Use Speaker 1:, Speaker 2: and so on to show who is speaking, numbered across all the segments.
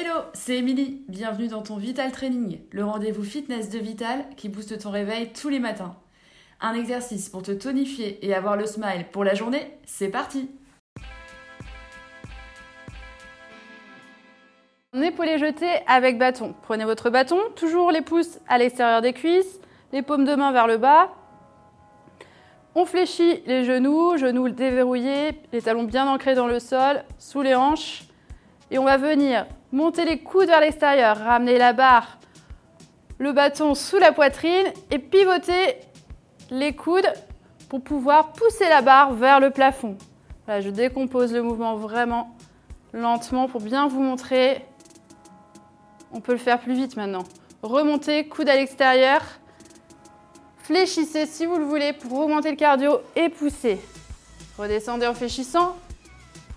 Speaker 1: Hello, c'est Émilie. Bienvenue dans ton Vital Training, le rendez-vous fitness de Vital qui booste ton réveil tous les matins. Un exercice pour te tonifier et avoir le smile pour la journée, c'est parti
Speaker 2: Épaulé jeté avec bâton. Prenez votre bâton, toujours les pouces à l'extérieur des cuisses, les paumes de main vers le bas. On fléchit les genoux, genoux déverrouillés, les talons bien ancrés dans le sol, sous les hanches. Et on va venir monter les coudes vers l'extérieur, ramener la barre, le bâton sous la poitrine et pivoter les coudes pour pouvoir pousser la barre vers le plafond. je décompose le mouvement vraiment lentement pour bien vous montrer. On peut le faire plus vite maintenant. Remontez, coude à l'extérieur. Fléchissez si vous le voulez pour augmenter le cardio et pousser. Redescendez en fléchissant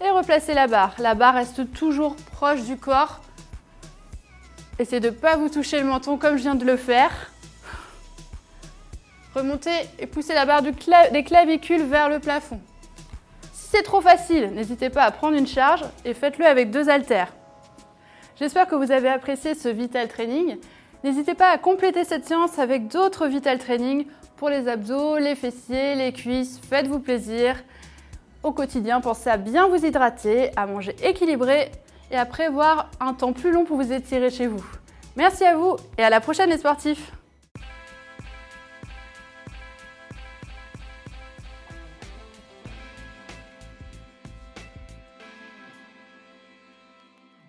Speaker 2: et replacez la barre. La barre reste toujours proche du corps. Essayez de ne pas vous toucher le menton comme je viens de le faire. Remontez et poussez la barre des clavicules vers le plafond. Si c'est trop facile, n'hésitez pas à prendre une charge et faites-le avec deux haltères. J'espère que vous avez apprécié ce Vital Training. N'hésitez pas à compléter cette séance avec d'autres Vital Training pour les abdos, les fessiers, les cuisses. Faites-vous plaisir au quotidien, pensez à bien vous hydrater, à manger équilibré et à prévoir un temps plus long pour vous étirer chez vous. Merci à vous et à la prochaine les sportifs